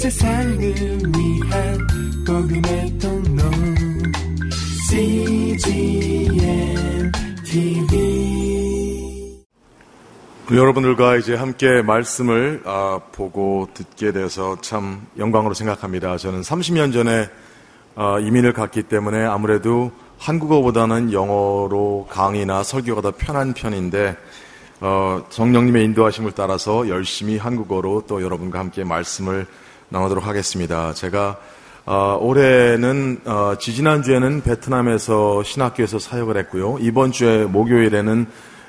세상을 위한 복음의 통로 CGM TV 여러분들과 이제 함께 말씀을 아, 보고 듣게 돼서 참 영광으로 생각합니다. 저는 30년 전에 아, 이민을 갔기 때문에 아무래도 한국어보다는 영어로 강의나 설교가 더 편한 편인데 어, 성령님의 인도하심을 따라서 열심히 한국어로 또 여러분과 함께 말씀을 나누도록 하겠습니다. 제가 어, 올해는 어, 지지난 주에는 베트남에서 신학교에서 사역을 했고요. 이번 주에 목요일에는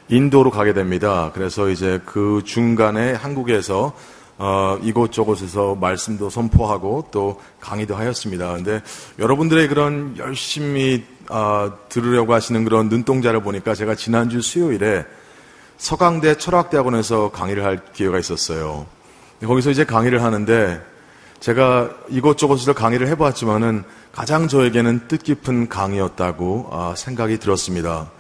인도로 가게 됩니다. 그래서 이제 그 중간에 한국에서 어, 이곳저곳에서 말씀도 선포하고 또 강의도 하였습니다. 근데 여러분들의 그런 열심히 어, 들으려고 하시는 그런 눈동자를 보니까 제가 지난주 수요일에 서강대 철학대학원에서 강의를 할 기회가 있었어요. 거기서 이제 강의를 하는데 제가 이곳저곳에서 강의를 해봤지만은 가장 저에게는 뜻깊은 강의였다고 아, 생각이 들었습니다.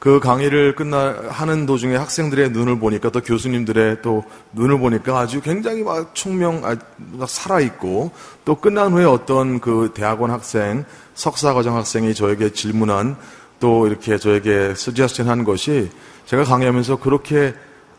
그 강의를 끝나 하는 도중에 학생들의 눈을 보니까 또 교수님들의 또 눈을 보니까 아주 굉장히 막 총명 아, 살아 있고 또 끝난 후에 어떤 그 대학원 학생 석사과정 학생이 저에게 질문한 또 이렇게 저에게 서지하스한 것이 제가 강의하면서 그렇게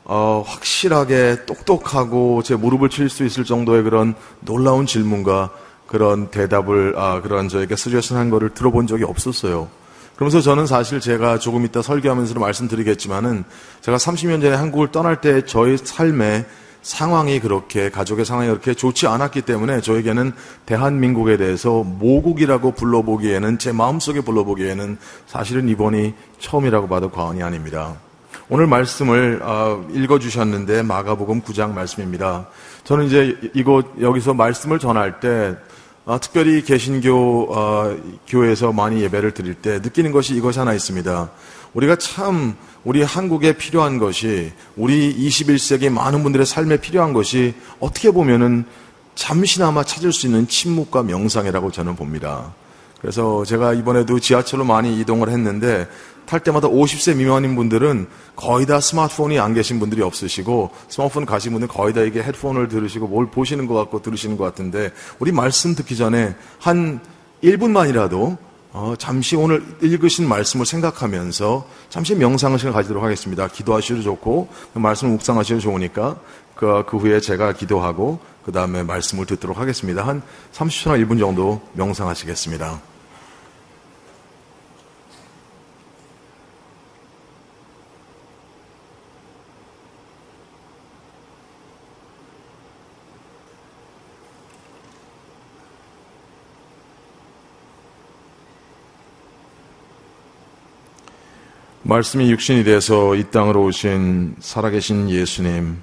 어, 확실하게 똑똑하고 제 무릎을 칠 수 있을 정도의 그런 놀라운 질문과 그런 대답을 아, 그런 저에게 서지하스한 거를 들어본 적이 없었어요. 그러면서 저는 사실 제가 조금 이따 설교하면서 말씀드리겠지만은 제가 30년 전에 한국을 떠날 때 저의 삶에 상황이 그렇게 가족의 상황이 그렇게 좋지 않았기 때문에 저에게는 대한민국에 대해서 모국이라고 불러보기에는 제 마음속에 불러보기에는 사실은 이번이 처음이라고 봐도 과언이 아닙니다. 오늘 말씀을 어, 읽어주셨는데 마가복음 9장 말씀입니다. 저는 이제 이곳 여기서 말씀을 전할 때 어, 특별히 개신교 어, 교회에서 많이 예배를 드릴 때 느끼는 것이 이것이 하나 있습니다. 우리가 참 우리 한국에 필요한 것이 우리 21세기 많은 분들의 삶에 필요한 것이 어떻게 보면은 잠시나마 찾을 수 있는 침묵과 명상이라고 저는 봅니다. 그래서 제가 이번에도 지하철로 많이 이동을 했는데 탈 때마다 50세 미만인 분들은 거의 다 스마트폰이 안 계신 분들이 없으시고 스마트폰 가신 분들은 거의 다 이게 헤드폰을 들으시고 뭘 보시는 것 같고 들으시는 것 같은데 우리 말씀 듣기 전에 한 1분만이라도 어, 잠시 오늘 읽으신 말씀을 생각하면서 잠시 명상 시간 가지도록 하겠습니다. 기도하셔도 좋고 그 말씀 묵상하셔도 좋으니까 그, 그 후에 제가 기도하고 그 다음에 말씀을 듣도록 하겠습니다. 한 30초나 1분 정도 명상하시겠습니다. 말씀이 육신이 돼서 이 땅으로 오신 살아계신 예수님,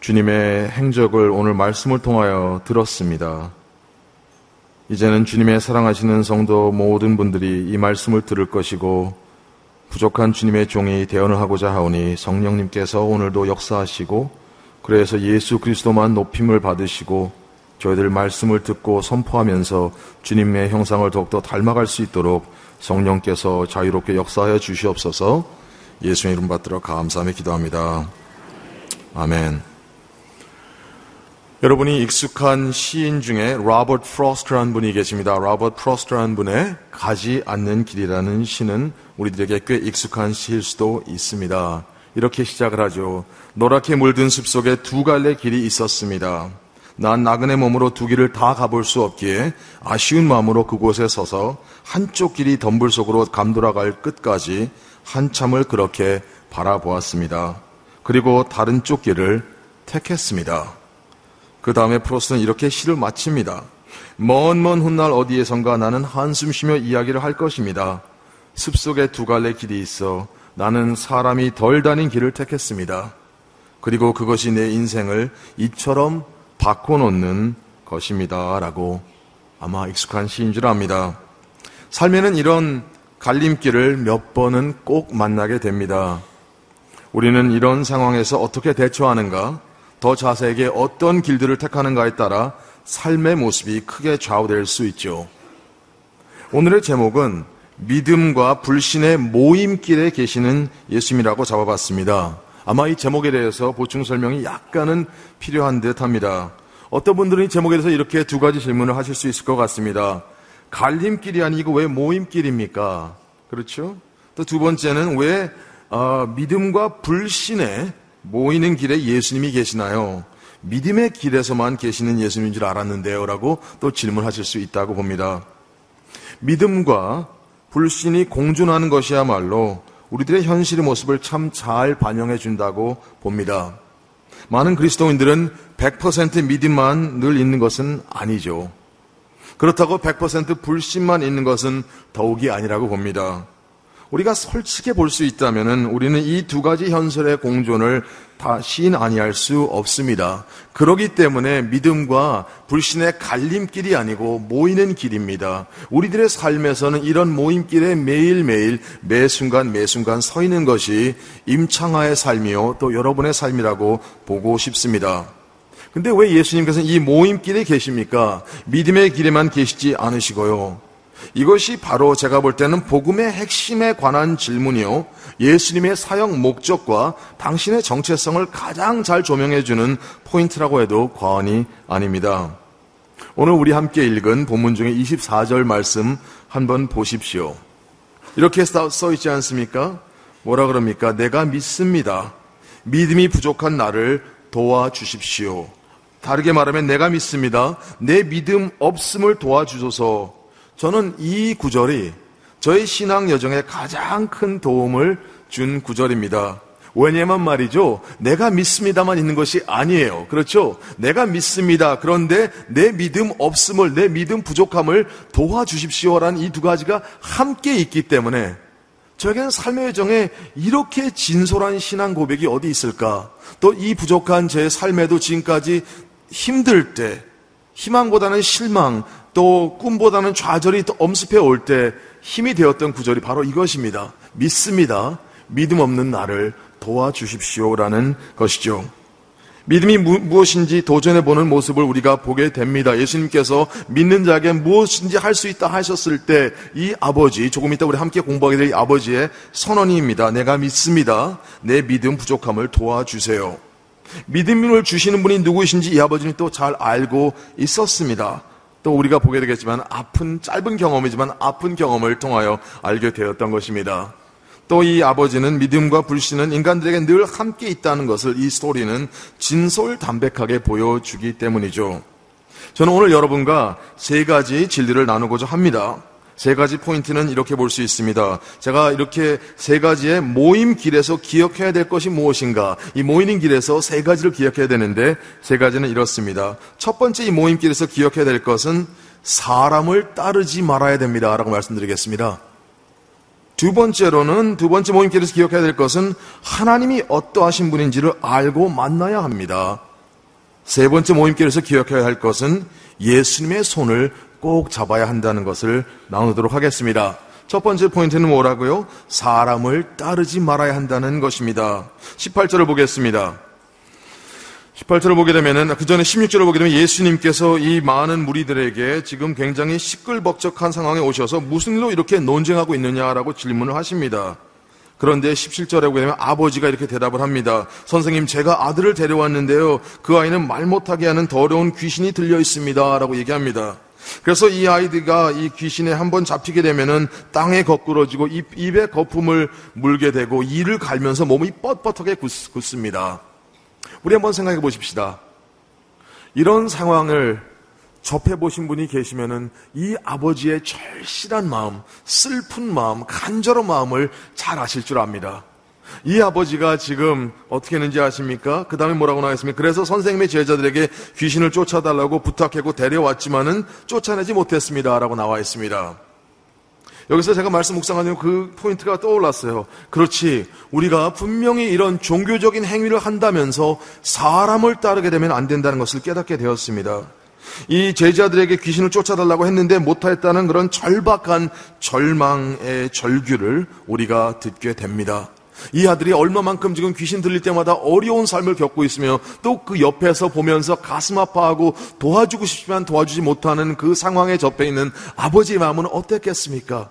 주님의 행적을 오늘 말씀을 통하여 들었습니다. 이제는 주님의 사랑하시는 성도 모든 분들이 이 말씀을 들을 것이고 부족한 주님의 종이 대언을 하고자 하오니 성령님께서 오늘도 역사하시고 그래서 예수 그리스도만 높임을 받으시고 저희들 말씀을 듣고 선포하면서 주님의 형상을 더욱더 닮아갈 수 있도록 성령께서 자유롭게 역사하여 주시옵소서 예수의 이름 받들어 감사하며 기도합니다. 아멘. 여러분이 익숙한 시인 중에 로버트 프로스트라는 분이 계십니다. 로버트 프로스트라는 분의 가지 않는 길이라는 시는 우리들에게 꽤 익숙한 시일 수도 있습니다. 이렇게 시작을 하죠. 노랗게 물든 숲 속에 두 갈래 길이 있었습니다. 난 나그네 몸으로 두 길을 다 가볼 수 없기에 아쉬운 마음으로 그곳에 서서 한쪽 길이 덤불 속으로 감돌아갈 끝까지 한참을 그렇게 바라보았습니다. 그리고 다른 쪽 길을 택했습니다. 그 다음에 프로스는 이렇게 시를 마칩니다. 먼먼 훗날 어디에선가 나는 한숨 쉬며 이야기를 할 것입니다. 숲속에 두 갈래 길이 있어 나는 사람이 덜 다닌 길을 택했습니다. 그리고 그것이 내 인생을 이처럼 바꿔놓는 것입니다. 라고 아마 익숙한 시인 줄 압니다. 삶에는 이런 갈림길을 몇 번은 꼭 만나게 됩니다. 우리는 이런 상황에서 어떻게 대처하는가, 더 자세하게 어떤 길들을 택하는가에 따라 삶의 모습이 크게 좌우될 수 있죠. 오늘의 제목은 믿음과 불신의 모임길에 계시는 예수님이라고 잡아봤습니다. 아마 이 제목에 대해서 보충 설명이 약간은 필요한 듯 합니다. 어떤 분들은 이 제목에 대해서 이렇게 두 가지 질문을 하실 수 있을 것 같습니다. 갈림길이 아니고 왜 모임길입니까? 그렇죠? 또 두 번째는 왜 어, 믿음과 불신에 모이는 길에 예수님이 계시나요? 믿음의 길에서만 계시는 예수님인 줄 알았는데요. 라고 또 질문하실 수 있다고 봅니다. 믿음과 불신이 공존하는 것이야말로 우리들의 현실의 모습을 참 잘 반영해 준다고 봅니다. 많은 그리스도인들은 100% 믿음만 늘 있는 것은 아니죠. 그렇다고 100% 불신만 있는 것은 더욱이 아니라고 봅니다. 우리가 솔직히 볼 수 있다면 우리는 이 두 가지 현실의 공존을 다 시인 아니할 수 없습니다. 그러기 때문에 믿음과 불신의 갈림길이 아니고 모이는 길입니다. 우리들의 삶에서는 이런 모임길에 매일매일 매순간 매순간 서 있는 것이 임창아의 삶이요 또 여러분의 삶이라고 보고 싶습니다. 근데 왜 예수님께서는 이 모임길에 계십니까? 믿음의 길에만 계시지 않으시고요. 이것이 바로 제가 볼 때는 복음의 핵심에 관한 질문이요. 예수님의 사역 목적과 당신의 정체성을 가장 잘 조명해주는 포인트라고 해도 과언이 아닙니다. 오늘 우리 함께 읽은 본문 중에 24절 말씀 한번 보십시오. 이렇게 써 있지 않습니까? 뭐라 그럽니까? 내가 믿습니다. 믿음이 부족한 나를 도와주십시오. 다르게 말하면 내가 믿습니다. 내 믿음 없음을 도와주소서 저는 이 구절이 저의 신앙 여정에 가장 큰 도움을 준 구절입니다. 왜냐면 말이죠. 내가 믿습니다만 있는 것이 아니에요. 그렇죠? 내가 믿습니다. 그런데 내 믿음 없음을, 내 믿음 부족함을 도와주십시오라는 이 두 가지가 함께 있기 때문에 저에게는 삶의 여정에 이렇게 진솔한 신앙 고백이 어디 있을까? 또 이 부족한 제 삶에도 지금까지 힘들 때, 희망보다는 실망, 또 꿈보다는 좌절이 또 엄습해 올 때 힘이 되었던 구절이 바로 이것입니다. 믿습니다. 믿음 없는 나를 도와주십시오라는 것이죠. 믿음이 무엇인지 도전해 보는 모습을 우리가 보게 됩니다. 예수님께서 믿는 자에게 무엇인지 할 수 있다 하셨을 때 이 아버지, 조금 이따 우리 함께 공부하게 될이 아버지의 선언입니다. 내가 믿습니다. 내 믿음 부족함을 도와주세요. 믿음을 주시는 분이 누구이신지 이 아버지는 또 잘 알고 있었습니다. 또 우리가 보게 되겠지만 아픈 짧은 경험이지만 아픈 경험을 통하여 알게 되었던 것입니다. 또 이 아버지는 믿음과 불신은 인간들에게 늘 함께 있다는 것을 이 스토리는 진솔 담백하게 보여주기 때문이죠. 저는 오늘 여러분과 세 가지 진리를 나누고자 합니다. 세 가지 포인트는 이렇게 볼 수 있습니다. 제가 이렇게 세 가지의 모임 길에서 기억해야 될 것이 무엇인가? 이 모이는 길에서 세 가지를 기억해야 되는데 세 가지는 이렇습니다. 첫 번째 이 모임 길에서 기억해야 될 것은 사람을 따르지 말아야 됩니다. 라고 말씀드리겠습니다. 두 번째로는 두 번째 모임 길에서 기억해야 될 것은 하나님이 어떠하신 분인지를 알고 만나야 합니다. 세 번째 모임길에서 기억해야 할 것은 예수님의 손을 꼭 잡아야 한다는 것을 나누도록 하겠습니다. 첫 번째 포인트는 뭐라고요? 사람을 따르지 말아야 한다는 것입니다. 18절을 보겠습니다. 18절을 보게 되면은 그 전에 16절을 보게 되면 예수님께서 이 많은 무리들에게 지금 굉장히 시끌벅적한 상황에 오셔서 무슨 일로 이렇게 논쟁하고 있느냐라고 질문을 하십니다. 그런데 17절에 보게 되면 아버지가 이렇게 대답을 합니다. 선생님, 제가 아들을 데려왔는데요. 그 아이는 말 못하게 하는 더러운 귀신이 들려 있습니다. 라고 얘기합니다. 그래서 이 아이들과 이 귀신에 한번 잡히게 되면은 땅에 거꾸러지고 입, 입에 거품을 물게 되고 이를 갈면서 몸이 뻣뻣하게 굳, 습니다 우리 한번 생각해 보십시다. 이런 상황을 접해 보신 분이 계시면은 이 아버지의 절실한 마음, 슬픈 마음, 간절한 마음을 잘 아실 줄 압니다. 이 아버지가 지금 어떻게 했는지 아십니까? 그 다음에 뭐라고 나왔습니까? 그래서 선생님의 제자들에게 귀신을 쫓아달라고 부탁하고 데려왔지만은 쫓아내지 못했습니다. 라고 나와 있습니다. 여기서 제가 말씀 묵상하는 그 포인트가 떠올랐어요. 그렇지. 우리가 분명히 이런 종교적인 행위를 한다면서 사람을 따르게 되면 안 된다는 것을 깨닫게 되었습니다. 이 제자들에게 귀신을 쫓아달라고 했는데 못하였다는 그런 절박한 절망의 절규를 우리가 듣게 됩니다. 이 아들이 얼마만큼 지금 귀신 들릴 때마다 어려운 삶을 겪고 있으며 또 그 옆에서 보면서 가슴 아파하고 도와주고 싶지만 도와주지 못하는 그 상황에 접해 있는 아버지의 마음은 어땠겠습니까?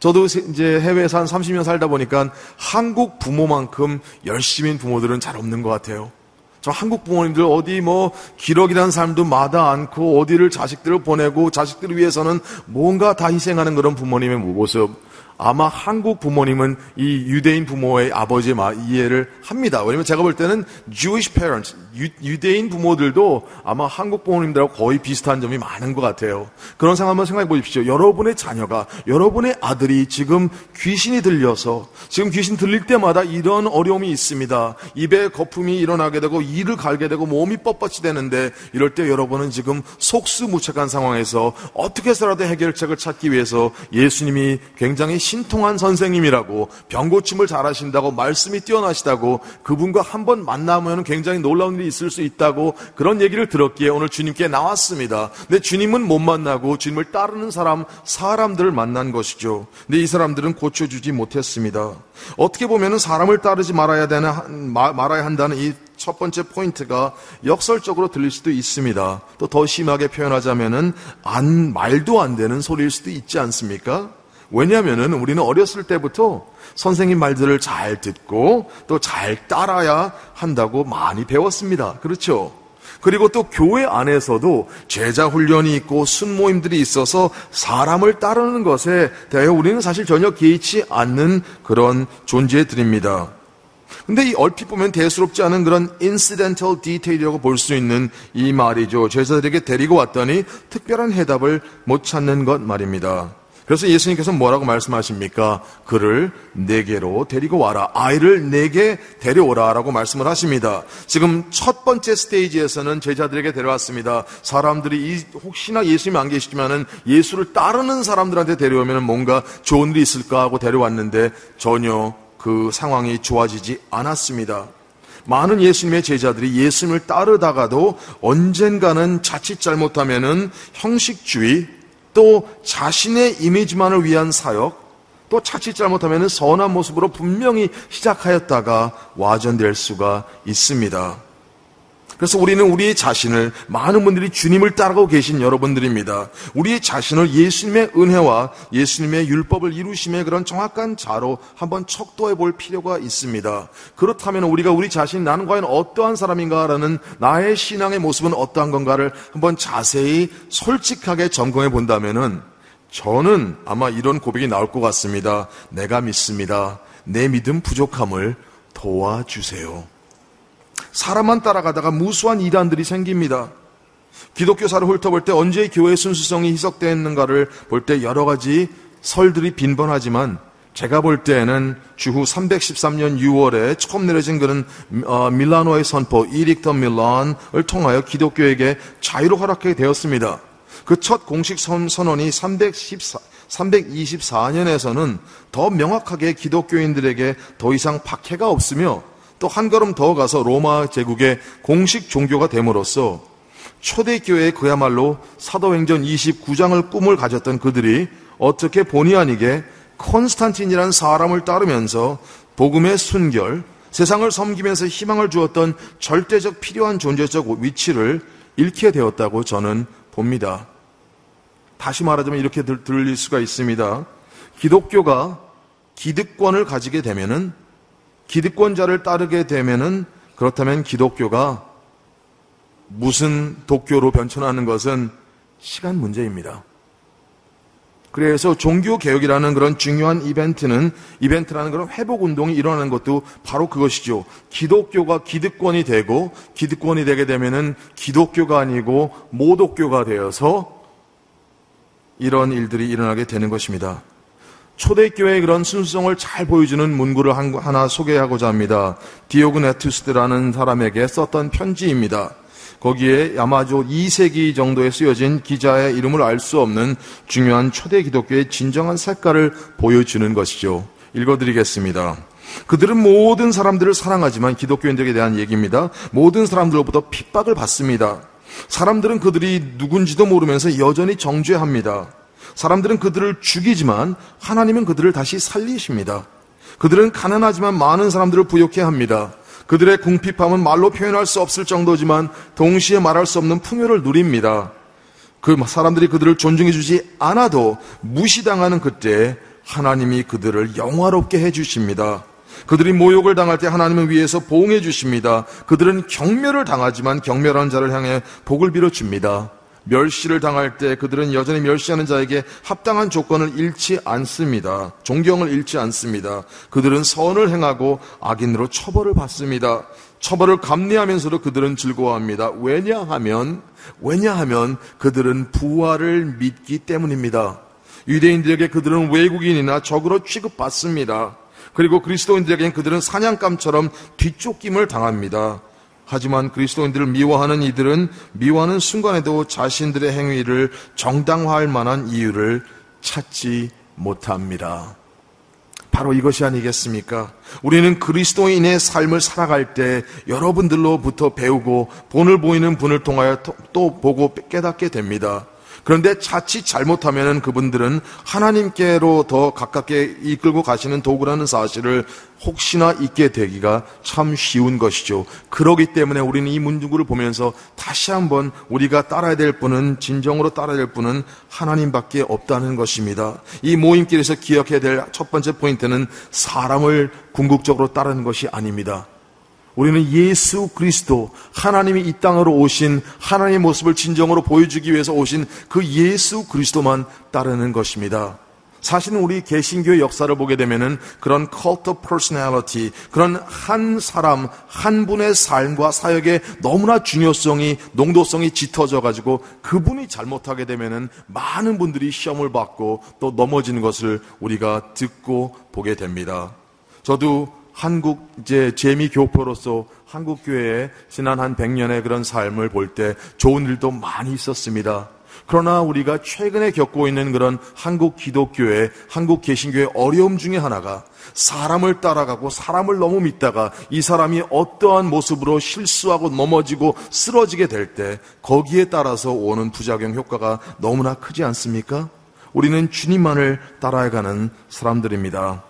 저도 이제 해외에서 한 30년 살다 보니까 한국 부모만큼 열심인 부모들은 잘 없는 것 같아요. 저 한국 부모님들 어디 뭐 기록이라는 삶도 마다 않고 어디를 자식들을 보내고 자식들을 위해서는 뭔가 다 희생하는 그런 부모님의 모습. 아마 한국 부모님은 이 유대인 부모의 아버지의 이해를 합니다. 왜냐면 제가 볼 때는 Jewish parents, 유, 대인 부모들도 아마 한국 부모님들하고 거의 비슷한 점이 많은 것 같아요. 그런 상황 한번 생각해 보십시오. 여러분의 자녀가, 여러분의 아들이 지금 귀신이 들려서, 지금 귀신 들릴 때마다 이런 어려움이 있습니다. 입에 거품이 일어나게 되고, 이를 갈게 되고, 몸이 뻣뻣이 되는데, 이럴 때 여러분은 지금 속수무책한 상황에서 어떻게 해서라도 해결책을 찾기 위해서 예수님이 굉장히 신통한 선생님이라고 병고침을 잘하신다고 말씀이 뛰어나시다고 그분과 한번 만나면 굉장히 놀라운 일이 있을 수 있다고 그런 얘기를 들었기에 오늘 주님께 나왔습니다. 근데 주님은 못 만나고 주님을 따르는 사람 사람들을 만난 것이죠. 근데 이 사람들은 고쳐주지 못했습니다. 어떻게 보면 사람을 따르지 말아야 되는 말아야 한다는 이 첫 번째 포인트가 역설적으로 들릴 수도 있습니다. 또 더 심하게 표현하자면은 안 말도 안 되는 소리일 수도 있지 않습니까? 왜냐하면 우리는 어렸을 때부터 선생님 말들을 잘 듣고 또 잘 따라야 한다고 많이 배웠습니다. 그렇죠? 그리고 또 교회 안에서도 제자 훈련이 있고 순모임들이 있어서 사람을 따르는 것에 대해 우리는 사실 전혀 개의치 않는 그런 존재들입니다. 근데 이 얼핏 보면 대수롭지 않은 그런 incidental detail이라고 볼 수 있는 이 말이죠. 제자들에게 데리고 왔더니 특별한 해답을 못 찾는 것 말입니다. 그래서 예수님께서 뭐라고 말씀하십니까? 그를 내게로 데리고 와라. 아이를 내게 데려오라 라고 말씀을 하십니다. 지금 첫 번째 스테이지에서는 제자들에게 데려왔습니다. 사람들이 혹시나 예수님 안 계시지만은 예수를 따르는 사람들한테 데려오면 뭔가 좋은 일이 있을까 하고 데려왔는데 전혀 그 상황이 좋아지지 않았습니다. 많은 예수님의 제자들이 예수님을 따르다가도 언젠가는 자칫 잘못하면은 형식주의 또 자신의 이미지만을 위한 사역, 또 자칫 잘못하면 선한 모습으로 분명히 시작하였다가 와전될 수가 있습니다. 그래서 우리는 우리의 자신을 많은 분들이 주님을 따라가고 계신 여러분들입니다. 우리의 자신을 예수님의 은혜와 예수님의 율법을 이루심의 그런 정확한 자로 한번 척도해 볼 필요가 있습니다. 그렇다면 우리가 우리 자신 나는 과연 어떠한 사람인가라는 나의 신앙의 모습은 어떠한 건가를 한번 자세히 솔직하게 점검해 본다면은 저는 아마 이런 고백이 나올 것 같습니다. 내가 믿습니다. 내 믿음 부족함을 도와주세요. 사람만 따라가다가 무수한 이단들이 생깁니다. 기독교사를 훑어볼 때 언제 교회 순수성이 희석되었는가를 볼 때 여러 가지 설들이 빈번하지만 제가 볼 때에는 주후 313년 6월에 처음 내려진 그런 어, 밀라노의 선포 이릭터 밀란을 통하여 기독교에게 자유를 허락하게 되었습니다. 그 첫 공식 선언이 314, 324년에서는 더 명확하게 기독교인들에게 더 이상 박해가 없으며 또 한 걸음 더 가서 로마 제국의 공식 종교가 됨으로써 초대교회에 그야말로 사도행전 29장을 꿈을 가졌던 그들이 어떻게 본의 아니게 콘스탄틴이라는 사람을 따르면서 복음의 순결, 세상을 섬기면서 희망을 주었던 절대적 필요한 존재적 위치를 잃게 되었다고 저는 봅니다. 다시 말하자면 이렇게 들릴 수가 있습니다. 기독교가 기득권을 가지게 되면은 기득권자를 따르게 되면은 그렇다면 기독교가 무슨 독교로 변천하는 것은 시간 문제입니다. 그래서 종교 개혁이라는 그런 중요한 이벤트는 이벤트라는 그런 회복 운동이 일어나는 것도 바로 그것이죠. 기독교가 기득권이 되고 기득권이 되게 되면은 기독교가 아니고 모독교가 되어서 이런 일들이 일어나게 되는 것입니다. 초대교회의 그런 순수성을 잘 보여주는 문구를 하나 소개하고자 합니다. 디오그네투스라는 사람에게 썼던 편지입니다. 거기에 아마도 2세기 정도에 쓰여진 기자의 이름을 알 수 없는 중요한 초대 기독교의 진정한 색깔을 보여주는 것이죠. 읽어드리겠습니다. 그들은 모든 사람들을 사랑하지만 기독교인들에 대한 얘기입니다. 모든 사람들로부터 핍박을 받습니다. 사람들은 그들이 누군지도 모르면서 여전히 정죄합니다. 사람들은 그들을 죽이지만 하나님은 그들을 다시 살리십니다. 그들은 가난하지만 많은 사람들을 부욕해 합니다. 그들의 궁핍함은 말로 표현할 수 없을 정도지만 동시에 말할 수 없는 풍요를 누립니다. 그 사람들이 그들을 존중해 주지 않아도 무시당하는 그때 하나님이 그들을 영화롭게 해 주십니다. 그들이 모욕을 당할 때 하나님은 위에서 보응해 주십니다. 그들은 경멸을 당하지만 경멸한 자를 향해 복을 빌어 줍니다. 멸시를 당할 때 그들은 여전히 멸시하는 자에게 합당한 조건을 잃지 않습니다. 존경을 잃지 않습니다. 그들은 선을 행하고 악인으로 처벌을 받습니다. 처벌을 감내하면서도 그들은 즐거워합니다. 왜냐하면 왜냐하면 그들은 부활을 믿기 때문입니다. 유대인들에게 그들은 외국인이나 적으로 취급받습니다. 그리고 그리스도인들에게는 그들은 사냥감처럼 뒤쫓김을 당합니다. 하지만 그리스도인들을 미워하는 이들은 미워하는 순간에도 자신들의 행위를 정당화할 만한 이유를 찾지 못합니다. 바로 이것이 아니겠습니까? 우리는 그리스도인의 삶을 살아갈 때 여러분들로부터 배우고 본을 보이는 분을 통하여 또 보고 깨닫게 됩니다. 그런데 자칫 잘못하면 그분들은 하나님께로 더 가깝게 이끌고 가시는 도구라는 사실을 혹시나 잊게 되기가 참 쉬운 것이죠. 그러기 때문에 우리는 이 문구를 보면서 다시 한번 우리가 따라야 될 분은 진정으로 따라야 될 분은 하나님밖에 없다는 것입니다. 이 모임길에서 기억해야 될 첫 번째 포인트는 사람을 궁극적으로 따르는 것이 아닙니다. 우리는 예수 그리스도 하나님이 이 땅으로 오신 하나님의 모습을 진정으로 보여주기 위해서 오신 그 예수 그리스도만 따르는 것입니다. 사실은 우리 개신교의 역사를 보게 되면은 그런 of personality, 그런 한 사람, 한 분의 삶과 사역의 너무나 중요성이, 농도성이 짙어져 가지고 그분이 잘못하게 되면은 많은 분들이 시험을 받고 또 넘어지는 것을 우리가 듣고 보게 됩니다. 저도 한국 이제 재미 교포로서 한국 교회에 지난 한 100년의 그런 삶을 볼 때 좋은 일도 많이 있었습니다. 그러나 우리가 최근에 겪고 있는 그런 한국 기독교회, 한국 개신교의 어려움 중에 하나가 사람을 따라가고 사람을 너무 믿다가 이 사람이 어떠한 모습으로 실수하고 넘어지고 쓰러지게 될 때 거기에 따라서 오는 부작용 효과가 너무나 크지 않습니까? 우리는 주님만을 따라가는 사람들입니다.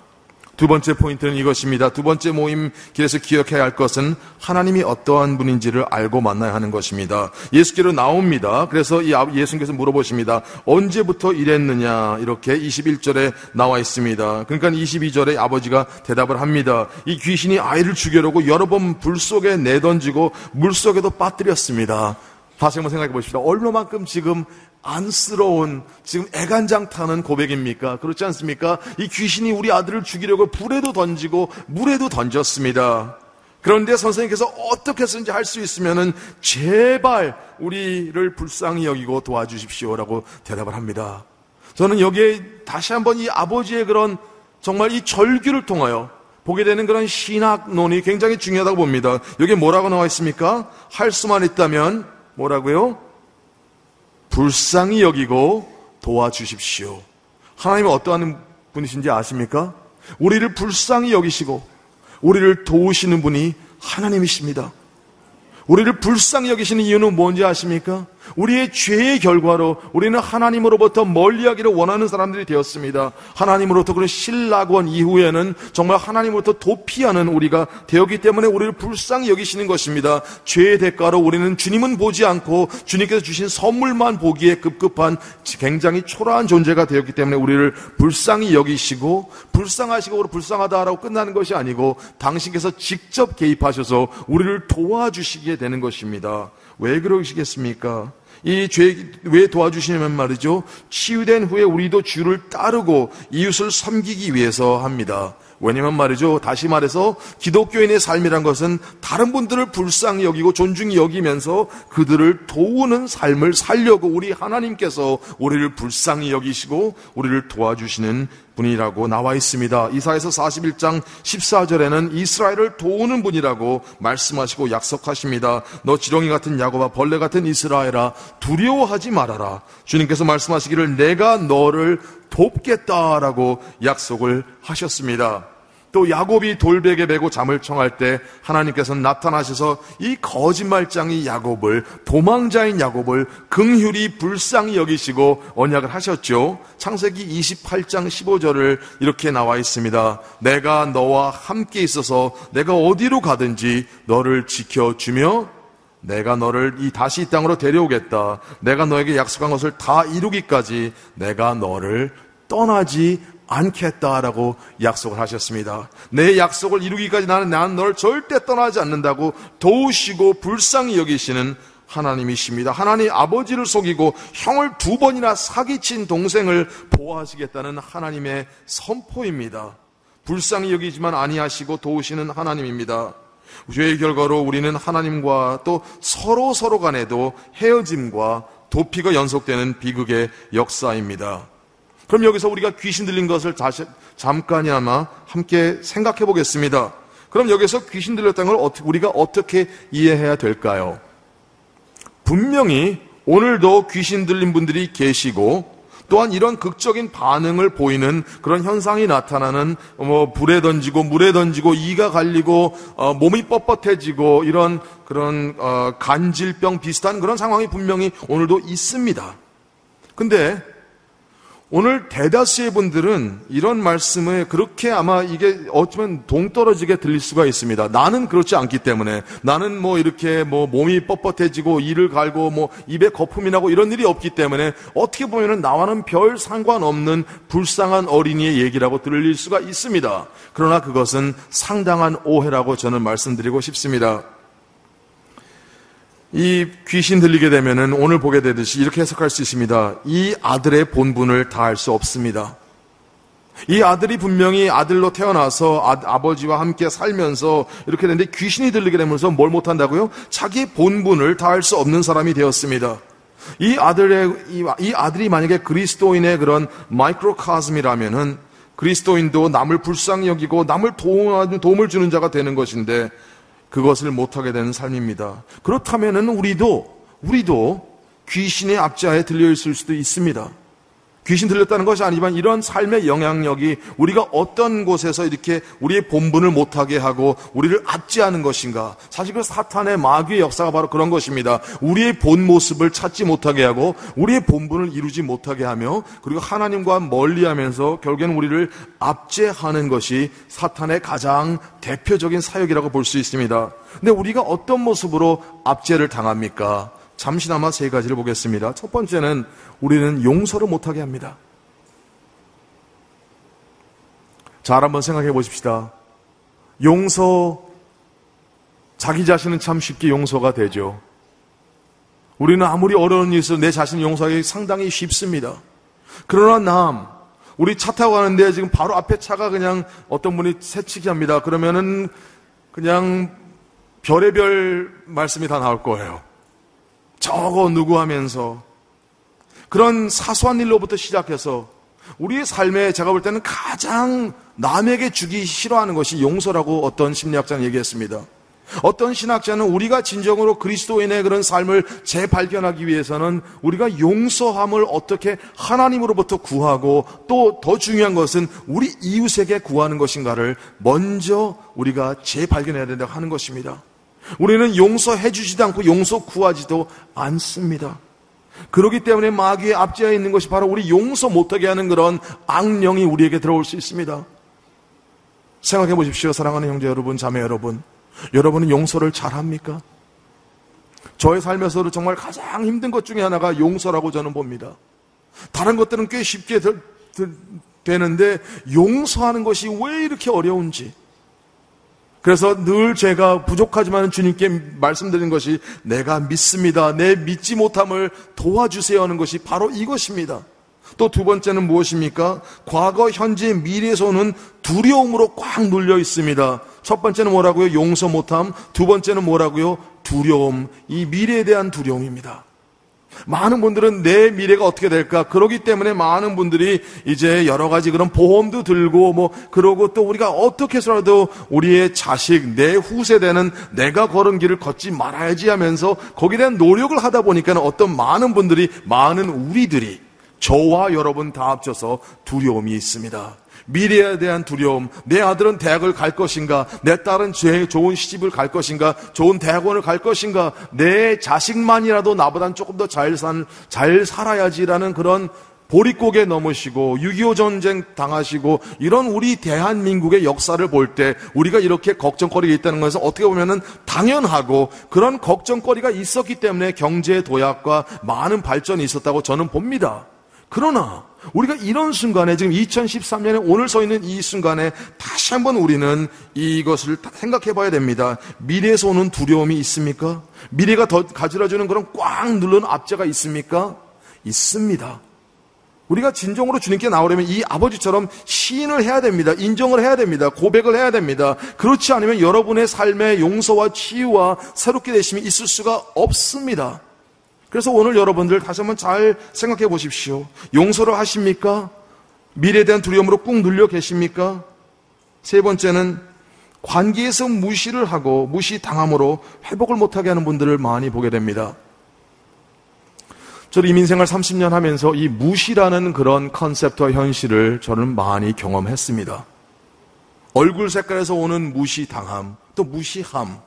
두 번째 포인트는 이것입니다. 두 번째 모임 길에서 기억해야 할 것은 하나님이 어떠한 분인지를 알고 만나야 하는 것입니다. 예수께로 나옵니다. 그래서 이 예수님께서 물어보십니다. 언제부터 이랬느냐? 이렇게 21절에 나와 있습니다. 그러니까 22절에 아버지가 대답을 합니다. 이 귀신이 아이를 죽여려고 여러 번 불 속에 내던지고 물 속에도 빠뜨렸습니다. 다시 한번 생각해 보십시다. 얼마만큼 지금 안쓰러운 지금 애간장 타는 고백입니까? 그렇지 않습니까? 이 귀신이 우리 아들을 죽이려고 불에도 던지고 물에도 던졌습니다. 그런데 선생님께서 어떻게 했는지 할 수 있으면은 제발 우리를 불쌍히 여기고 도와주십시오라고 대답을 합니다. 저는 여기에 다시 한번 이 아버지의 그런 정말 이 절규를 통하여 보게 되는 그런 신학론이 굉장히 중요하다고 봅니다. 여기 뭐라고 나와 있습니까? 할 수만 있다면 뭐라고요? 불쌍히 여기고 도와주십시오. 하나님은 어떠한 분이신지 아십니까? 우리를 불쌍히 여기시고 우리를 도우시는 분이 하나님이십니다. 우리를 불쌍히 여기시는 이유는 뭔지 아십니까? 우리의 죄의 결과로 우리는 하나님으로부터 멀리하기를 원하는 사람들이 되었습니다. 하나님으로부터 그런 신락원 이후에는 정말 하나님으로부터 도피하는 우리가 되었기 때문에 우리를 불쌍히 여기시는 것입니다. 죄의 대가로 우리는 주님은 보지 않고 주님께서 주신 선물만 보기에 급급한 굉장히 초라한 존재가 되었기 때문에 우리를 불쌍히 여기시고 불쌍하시고 불쌍하다라고 끝나는 것이 아니고 당신께서 직접 개입하셔서 우리를 도와주시게 되는 것입니다. 왜 그러시겠습니까? 이 죄 왜 도와주시냐면 말이죠. 치유된 후에 우리도 주를 따르고 이웃을 섬기기 위해서 합니다. 왜냐면 말이죠. 다시 말해서 기독교인의 삶이란 것은 다른 분들을 불쌍히 여기고 존중히 여기면서 그들을 도우는 삶을 살려고 우리 하나님께서 우리를 불쌍히 여기시고 우리를 도와주시는 분이라고 나와 있습니다. 이사에서 41장 14절에는 이스라엘을 도우는 분이라고 말씀하시고 약속하십니다. 너 지렁이 같은 야곱아 벌레 같은 이스라엘아 두려워하지 말아라. 주님께서 말씀하시기를 내가 너를 돕겠다라고 약속을 하셨습니다. 또 야곱이 돌베개 베고 잠을 청할 때 하나님께서는 나타나셔서 이 거짓말장이 야곱을 도망자인 야곱을 긍휼히 불쌍히 여기시고 언약을 하셨죠. 창세기 28장 15절을 이렇게 나와 있습니다. 내가 너와 함께 있어서 내가 어디로 가든지 너를 지켜 주며 내가 너를 이 다시 이 땅으로 데려오겠다. 내가 너에게 약속한 것을 다 이루기까지 내가 너를 떠나지 않겠다라고 약속을 하셨습니다. 내 약속을 이루기까지 나는 나는 너를 절대 떠나지 않는다고 도우시고 불쌍히 여기시는 하나님이십니다. 하나님 아버지를 속이고 형을 두 번이나 사기친 동생을 보호하시겠다는 하나님의 선포입니다. 불쌍히 여기지만 아니하시고 도우시는 하나님입니다. 죄의 결과로 우리는 하나님과 또 서로 서로 간에도 헤어짐과 도피가 연속되는 비극의 역사입니다. 그럼 여기서 우리가 귀신 들린 것을 다시 잠깐이나마 함께 생각해 보겠습니다. 그럼 여기서 귀신 들렸다는 걸 우리가 어떻게 이해해야 될까요? 분명히 오늘도 귀신 들린 분들이 계시고 또한 이런 극적인 반응을 보이는 그런 현상이 나타나는 뭐 불에 던지고 물에 던지고 이가 갈리고 어, 몸이 뻣뻣해지고 이런 그런 어, 간질병 비슷한 그런 상황이 분명히 오늘도 있습니다. 근데 오늘 대다수의 분들은 이런 말씀을 그렇게 아마 이게 어쩌면 동떨어지게 들릴 수가 있습니다. 나는 그렇지 않기 때문에 나는 뭐 이렇게 뭐 몸이 뻣뻣해지고 이를 갈고 뭐 입에 거품이 나고 이런 일이 없기 때문에 어떻게 보면은 나와는 별 상관없는 불쌍한 어린이의 얘기라고 들릴 수가 있습니다. 그러나 그것은 상당한 오해라고 저는 말씀드리고 싶습니다. 이 귀신 들리게 되면은 오늘 보게 되듯이 이렇게 해석할 수 있습니다. 이 아들의 본분을 다할 수 없습니다. 이 아들이 분명히 아들로 태어나서 아, 버지와 함께 살면서 이렇게 되는데 귀신이 들리게 되면서 뭘 못한다고요? 자기 본분을 다할 수 없는 사람이 되었습니다. 이 아들의 이, 이 아들이 만약에 그리스도인의 그런 마이크로카즘이라면은 그리스도인도 남을 불쌍히 여기고 남을 도움, 도움을 주는 자가 되는 것인데 그것을 못하게 되는 삶입니다. 그렇다면 우리도, 우리도 귀신의 압자에 들려 있을 수도 있습니다. 귀신 들렸다는 것이 아니지만 이런 삶의 영향력이 우리가 어떤 곳에서 이렇게 우리의 본분을 못하게 하고 우리를 압제하는 것인가. 사실 그 사탄의 마귀의 역사가 바로 그런 것입니다. 우리의 본 모습을 찾지 못하게 하고 우리의 본분을 이루지 못하게 하며 그리고 하나님과 멀리 하면서 결국에는 우리를 압제하는 것이 사탄의 가장 대표적인 사역이라고 볼 수 있습니다. 근데 우리가 어떤 모습으로 압제를 당합니까? 잠시나마 세 가지를 보겠습니다. 첫 번째는 우리는 용서를 못하게 합니다. 잘 한번 생각해 보십시다. 용서, 자기 자신은 참 쉽게 용서가 되죠. 우리는 아무리 어려운 일이 있어도 내 자신을 용서하기 상당히 쉽습니다. 그러나 남, 우리 차 타고 가는데 지금 바로 앞에 차가 그냥 어떤 분이 새치기 합니다. 그러면은 그냥 별의별 말씀이 다 나올 거예요. 저거 누구 하면서 그런 사소한 일로부터 시작해서 우리의 삶에 제가 볼 때는 가장 남에게 주기 싫어하는 것이 용서라고 어떤 심리학자는 얘기했습니다. 어떤 신학자는 우리가 진정으로 그리스도인의 그런 삶을 재발견하기 위해서는 우리가 용서함을 어떻게 하나님으로부터 구하고 또 더 중요한 것은 우리 이웃에게 구하는 것인가를 먼저 우리가 재발견해야 된다고 하는 것입니다. 우리는 용서해 주지도 않고 용서 구하지도 않습니다. 그렇기 때문에 마귀의 앞지에 있는 것이 바로 우리 용서 못하게 하는 그런 악령이 우리에게 들어올 수 있습니다. 생각해 보십시오. 사랑하는 형제 여러분, 자매 여러분. 여러분은 용서를 잘합니까? 저의 삶에서도 정말 가장 힘든 것 중에 하나가 용서라고 저는 봅니다. 다른 것들은 꽤 쉽게 되, 되는데 용서하는 것이 왜 이렇게 어려운지. 그래서 늘 제가 부족하지만 주님께 말씀드린 것이 내가 믿습니다. 내 믿지 못함을 도와주세요 하는 것이 바로 이것입니다. 또 두 번째는 무엇입니까? 과거, 현재, 미래에서 오는 두려움으로 꽉 눌려 있습니다. 첫 번째는 뭐라고요? 용서 못함. 두 번째는 뭐라고요? 두려움. 이 미래에 대한 두려움입니다. 많은 분들은 내 미래가 어떻게 될까? 그러기 때문에 많은 분들이 이제 여러 가지 그런 보험도 들고 뭐 그러고 또 우리가 어떻게 해서라도 우리의 자식, 내 후세대는 내가 걸은 길을 걷지 말아야지 하면서 거기에 대한 노력을 하다 보니까 어떤 많은 분들이 많은 우리들이 저와 여러분 다 합쳐서 두려움이 있습니다. 미래에 대한 두려움, 내 아들은 대학을 갈 것인가, 내 딸은 좋은 시집을 갈 것인가, 좋은 대학원을 갈 것인가, 내 자식만이라도 나보단 조금 더 잘 산, 잘 살아야지라는 그런 보릿고개 넘으시고 6.25 전쟁 당하시고 이런 우리 대한민국의 역사를 볼 때 우리가 이렇게 걱정거리가 있다는 것은 어떻게 보면은 당연하고 그런 걱정거리가 있었기 때문에 경제 도약과 많은 발전이 있었다고 저는 봅니다. 그러나 우리가 이런 순간에 지금 2013년에 오늘 서 있는 이 순간에 다시 한번 우리는 이것을 생각해 봐야 됩니다. 미래에서 오는 두려움이 있습니까? 미래가 더 가지러주는 그런 꽉 누르는 압제가 있습니까? 있습니다. 우리가 진정으로 주님께 나오려면 이 아버지처럼 시인을 해야 됩니다. 인정을 해야 됩니다. 고백을 해야 됩니다. 그렇지 않으면 여러분의 삶의 용서와 치유와 새롭게 되심이 있을 수가 없습니다. 그래서 오늘 여러분들 다시 한번 잘 생각해 보십시오. 용서를 하십니까? 미래에 대한 두려움으로 꾹 눌려 계십니까? 세 번째는 관계에서 무시를 하고 무시당함으로 회복을 못하게 하는 분들을 많이 보게 됩니다. 저는 이민생활 30년 하면서 이 무시라는 그런 컨셉과 현실을 저는 많이 경험했습니다. 얼굴 색깔에서 오는 무시당함, 또 무시함,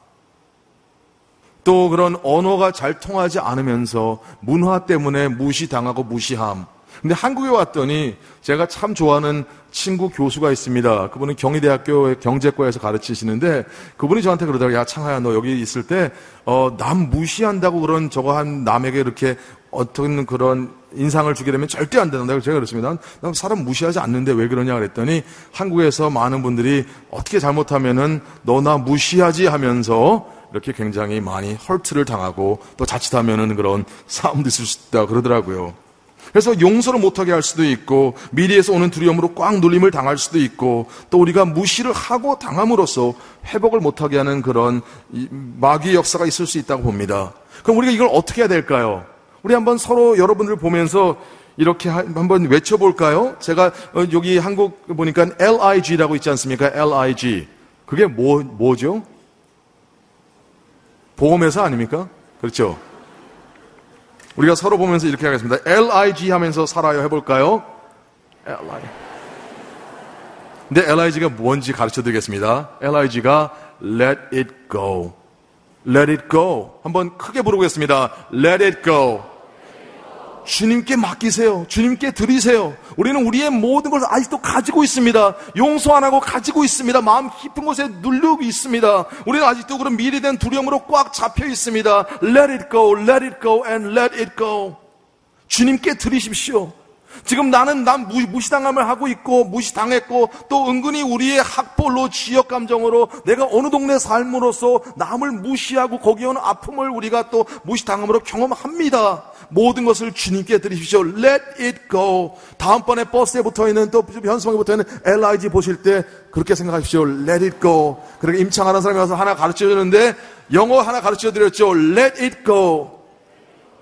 또 그런 언어가 잘 통하지 않으면서 문화 때문에 무시당하고 무시함. 근데 한국에 왔더니 제가 참 좋아하는 친구 교수가 있습니다. 그분은 경희대학교 경제과에서 가르치시는데 그분이 저한테 그러더라고요. 야, 창하야, 너 여기 있을 때, 어, 남 무시한다고 그런 저거 한 남에게 이렇게 어떤 그런 인상을 주게 되면 절대 안 된다고 제가 그렇습니다. 난 사람 무시하지 않는데 왜 그러냐 그랬더니 한국에서 많은 분들이 어떻게 잘못하면은 너나 무시하지 하면서 이렇게 굉장히 많이 헐트를 당하고 또 자칫하면은 그런 싸움도 있을 수 있다 그러더라고요. 그래서 용서를 못하게 할 수도 있고 미래에서 오는 두려움으로 꽉 눌림을 당할 수도 있고 또 우리가 무시를 하고 당함으로써 회복을 못하게 하는 그런 마귀의 역사가 있을 수 있다고 봅니다. 그럼 우리가 이걸 어떻게 해야 될까요? 우리 한번 서로 여러분들 보면서 이렇게 한번 외쳐볼까요? 제가 어, 여기 한국 보니까 LIG라고 있지 않습니까? LIG. 그게 뭐, 뭐죠? 보험회사 아닙니까? 그렇죠? 우리가 서로 보면서 이렇게 하겠습니다. LIG 하면서 살아요 해볼까요? LI. 근데 LIG가 뭔지 가르쳐 드리겠습니다. LIG가 let it go. let it go. 한번 크게 부르겠습니다. let it go. 주님께 맡기세요. 주님께 드리세요. 우리는 우리의 모든 것을 아직도 가지고 있습니다. 용서 안 하고 가지고 있습니다. 마음 깊은 곳에 눌리고 있습니다. 우리는 아직도 그런 미래된 두려움으로 꽉 잡혀 있습니다. Let it go, let it go, and let it go. 주님께 드리십시오. 지금 나는 난 무시 당함을 하고 있고 무시당했고 또 은근히 우리의 학벌로 지역 감정으로 내가 어느 동네 삶으로서 남을 무시하고 거기에 오는 아픔을 우리가 또 무시당함으로 경험합니다. 모든 것을 주님께 드리십시오. Let it go. 다음번에 버스에 붙어 있는 또 현수막에 붙어 있는 LIG 보실 때 그렇게 생각하십시오. Let it go. 그렇게 임창하는 사람이 와서 하나 가르쳐 주는데 영어 하나 가르쳐 드렸죠. Let it go.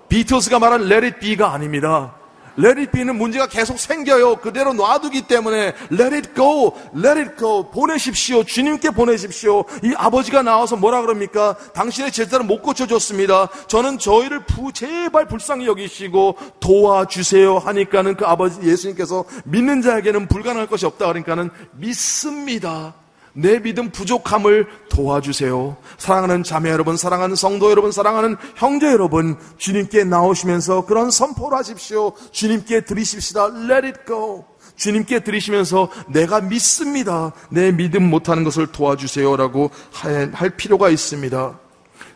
비틀스가 말한 Let it be가 아닙니다. Let it be는 문제가 계속 생겨요. 그대로 놔두기 때문에 Let it go, let it go. 보내십시오. 주님께 보내십시오. 이 아버지가 나와서 뭐라 그럽니까? 당신의 제자를 못 고쳐줬습니다. 저는 저희를 부, 제발 불쌍히 여기시고 도와주세요 하니까는 그 아버지 예수님께서 믿는 자에게는 불가능할 것이 없다 그러니까는 믿습니다. 내 믿음 부족함을 도와주세요. 사랑하는 자매 여러분, 사랑하는 성도 여러분, 사랑하는 형제 여러분, 주님께 나오시면서 그런 선포를 하십시오. 주님께 드리십시다. Let it go. 주님께 드리시면서 내가 믿습니다. 내 믿음 못하는 것을 도와주세요라고 할 필요가 있습니다.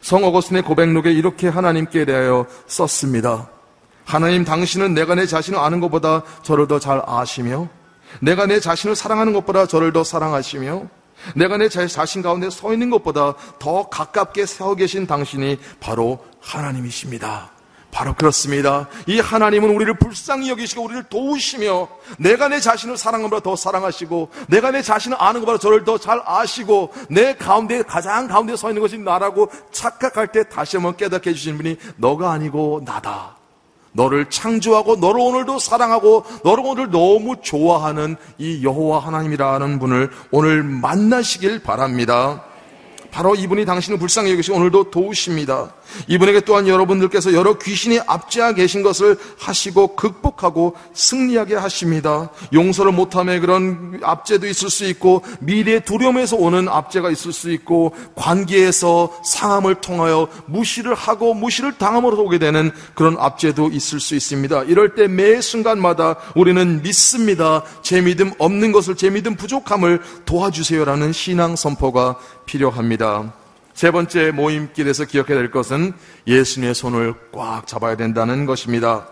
성 어거스틴의 고백록에 이렇게 하나님께 대하여 썼습니다. 하나님 당신은 내가 내 자신을 아는 것보다 저를 더 잘 아시며 내가 내 자신을 사랑하는 것보다 저를 더 사랑하시며 내가 내 자신 가운데 서 있는 것보다 더 가깝게 서 계신 당신이 바로 하나님이십니다. 바로 그렇습니다. 이 하나님은 우리를 불쌍히 여기시고 우리를 도우시며 내가 내 자신을 사랑하는 것보다 더 사랑하시고 내가 내 자신을 아는 것보다 저를 더 잘 아시고 내 가운데 가장 가운데 서 있는 것이 나라고 착각할 때 다시 한번 깨닫게 해주시는 분이 너가 아니고 나다. 너를 창조하고 너를 오늘도 사랑하고 너를 오늘 너무 좋아하는 이 여호와 하나님이라는 분을 오늘 만나시길 바랍니다. 바로 이분이 당신을 불쌍히 여기시고 오늘도 도우십니다. 이분에게 또한 여러분들께서 여러 귀신이 압제하 계신 것을 하시고 극복하고 승리하게 하십니다. 용서를 못함에 그런 압제도 있을 수 있고 미래의 두려움에서 오는 압제가 있을 수 있고 관계에서 상함을 통하여 무시를 하고 무시를 당함으로 오게 되는 그런 압제도 있을 수 있습니다. 이럴 때 매 순간마다 우리는 믿습니다. 제 믿음 없는 것을 제 믿음 부족함을 도와주세요라는 신앙 선포가 필요합니다. 세 번째 모임길에서 기억해야 될 것은 예수님의 손을 꽉 잡아야 된다는 것입니다.